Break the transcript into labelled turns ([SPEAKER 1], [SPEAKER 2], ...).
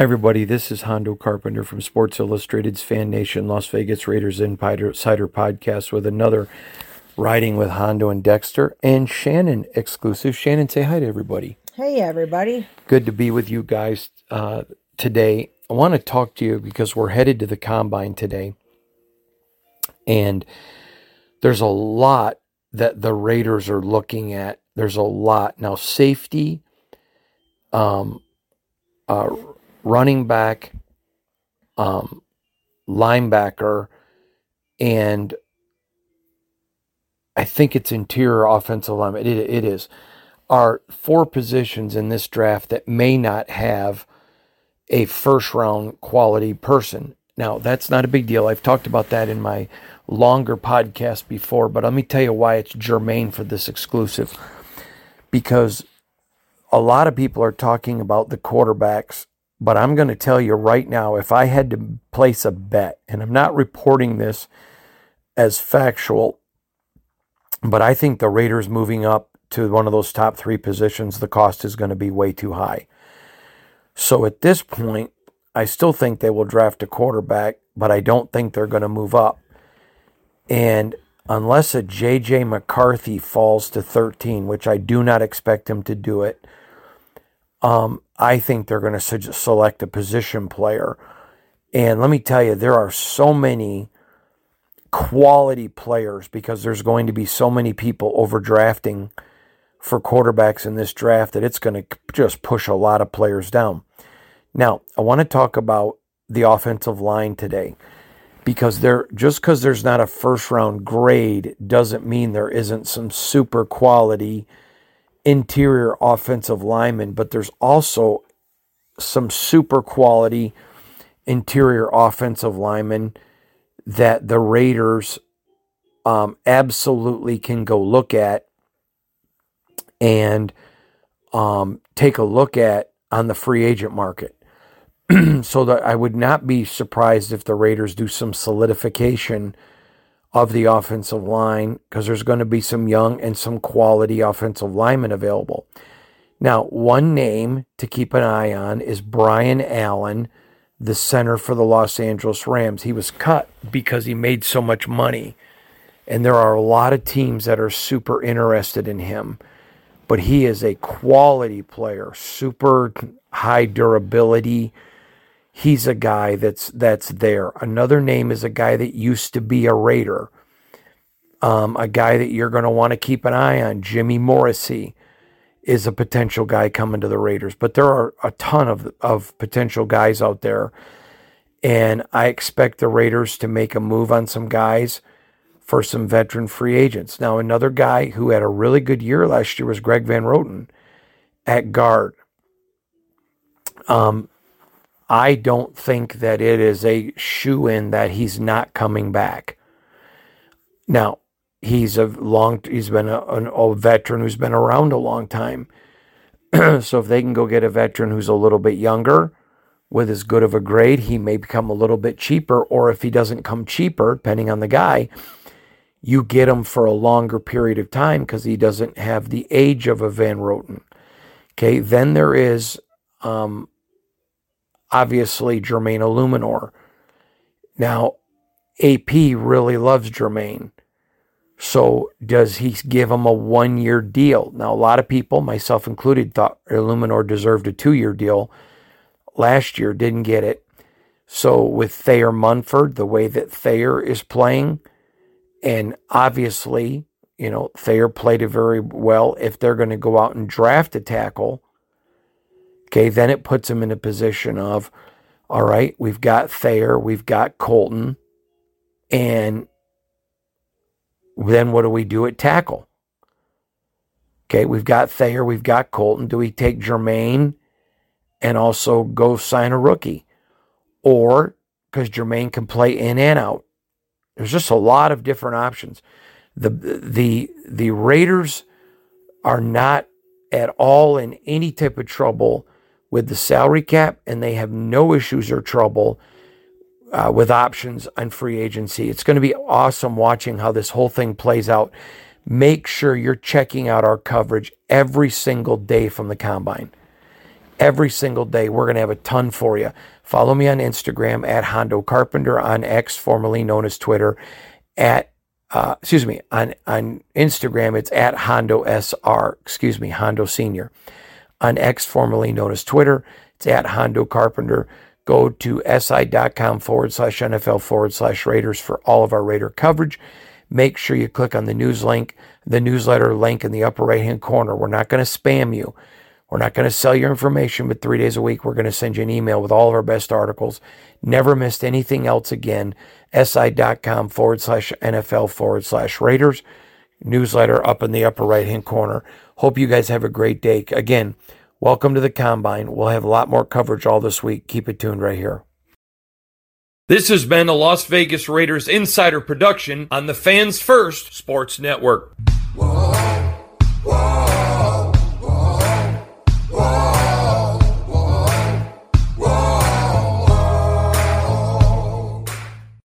[SPEAKER 1] Hi, everybody. This is Hondo Carpenter from Sports Illustrated's Fan Nation Las Vegas Raiders Insider podcast with another Riding with Hondo and Dexter and Shannon exclusive. Shannon, say hi to everybody.
[SPEAKER 2] Hey, everybody.
[SPEAKER 1] Good to be with you guys uh, today. I want to talk to you because we're headed to the combine today. And there's a lot that the Raiders are looking at. There's a lot. Now, safety, um, uh, running back, um, linebacker, and I think it's interior offensive lineman. It, it is are four positions in this draft that may not have a first round quality person. Now, that's not a big deal. I've talked about that in my longer podcast before, but let me tell you why it's germane for this exclusive. Because a lot of people are talking about the quarterbacks but I'm going to tell you right now if I had to place a bet, and I'm not reporting this as factual, but I think the Raiders moving up to one of those top three positions, the cost is going to be way too high. So at this point, I still think they will draft a quarterback, but I don't think they're going to move up. And unless a J.J. McCarthy falls to 13, which I do not expect him to do it, um, I think they're going to select a position player. And let me tell you, there are so many quality players because there's going to be so many people overdrafting for quarterbacks in this draft that it's going to just push a lot of players down. Now, I want to talk about the offensive line today because there just because there's not a first round grade doesn't mean there isn't some super quality interior offensive linemen, but there's also some super quality interior offensive linemen that the Raiders um, absolutely can go look at and um, take a look at on the free agent market. so that I would not be surprised if the Raiders do some solidification of the offensive line because there's going to be some young and some quality offensive linemen available. Now, one name to keep an eye on is Brian Allen, the center for the Los Angeles Rams. He was cut because he made so much money. And there are a lot of teams that are super interested in him. But he is a quality player, super high durability he's a guy that's that's there. Another name is a guy that used to be a Raider. Um, a guy that you're going to want to keep an eye on, Jimmy Morrissey, is a potential guy coming to the Raiders. But there are a ton of of potential guys out there, and I expect the Raiders to make a move on some guys for some veteran free agents. Now, another guy who had a really good year last year was Greg Van Roten at guard. Um, I don't think that it is a shoe in that he's not coming back. Now, he's a long he's been a, an old veteran who's been around a long time. so if they can go get a veteran who's a little bit younger with as good of a grade, he may become a little bit cheaper. Or if he doesn't come cheaper, depending on the guy, you get him for a longer period of time because he doesn't have the age of a Van Roten. Okay, then there is um, obviously Jermaine Eluemunor. Now, AP really loves Jermaine. So does he give him a one year deal? Now, a lot of people, myself included, thought Eluemunor deserved a two year deal. Last year didn't get it. So with Thayer Munford, the way that Thayer is playing, and obviously, you know, Thayer played it very well. If they're going to go out and draft a tackle, Okay, then it puts him in a position of, all right, we've got Thayer, we've got Kolton, and then what do we do at tackle? Okay, we've got Thayer, we've got Kolton. Do we take Jermaine and also go sign a rookie? Or because Jermaine can play in and out. There's just a lot of different options. The the the Raiders are not at all in any type of trouble with the salary cap, and they have no issues or trouble uh, with options on free agency. It's going to be awesome watching how this whole thing plays out. Make sure you're checking out our coverage every single day from the combine. every single day. We're going to have a ton for you. Follow me on Instagram at Hondo Carpenter, on X, formerly known as Twitter, at uh, excuse me, on, on Instagram, it's at Hondo SR, excuse me, Hondo Senior. On X, formerly known as Twitter, it's at Hondo Carpenter. Go to si.com forward slash NFL forward slash Raiders for all of our Raider coverage. Make sure you click on the news link, the newsletter link in the upper right hand corner. We're not going to spam you. We're not going to sell your information, but three days a week, we're going to send you an email with all of our best articles. Never missed anything else again. SI.com forward slash NFL forward slash Raiders. Newsletter up in the upper right hand corner. Hope you guys have a great day. Again, welcome to the Combine. We'll have a lot more coverage all this week. Keep it tuned right here. This has been a Las Vegas Raiders Insider production on the Fans First Sports Network. Whoa.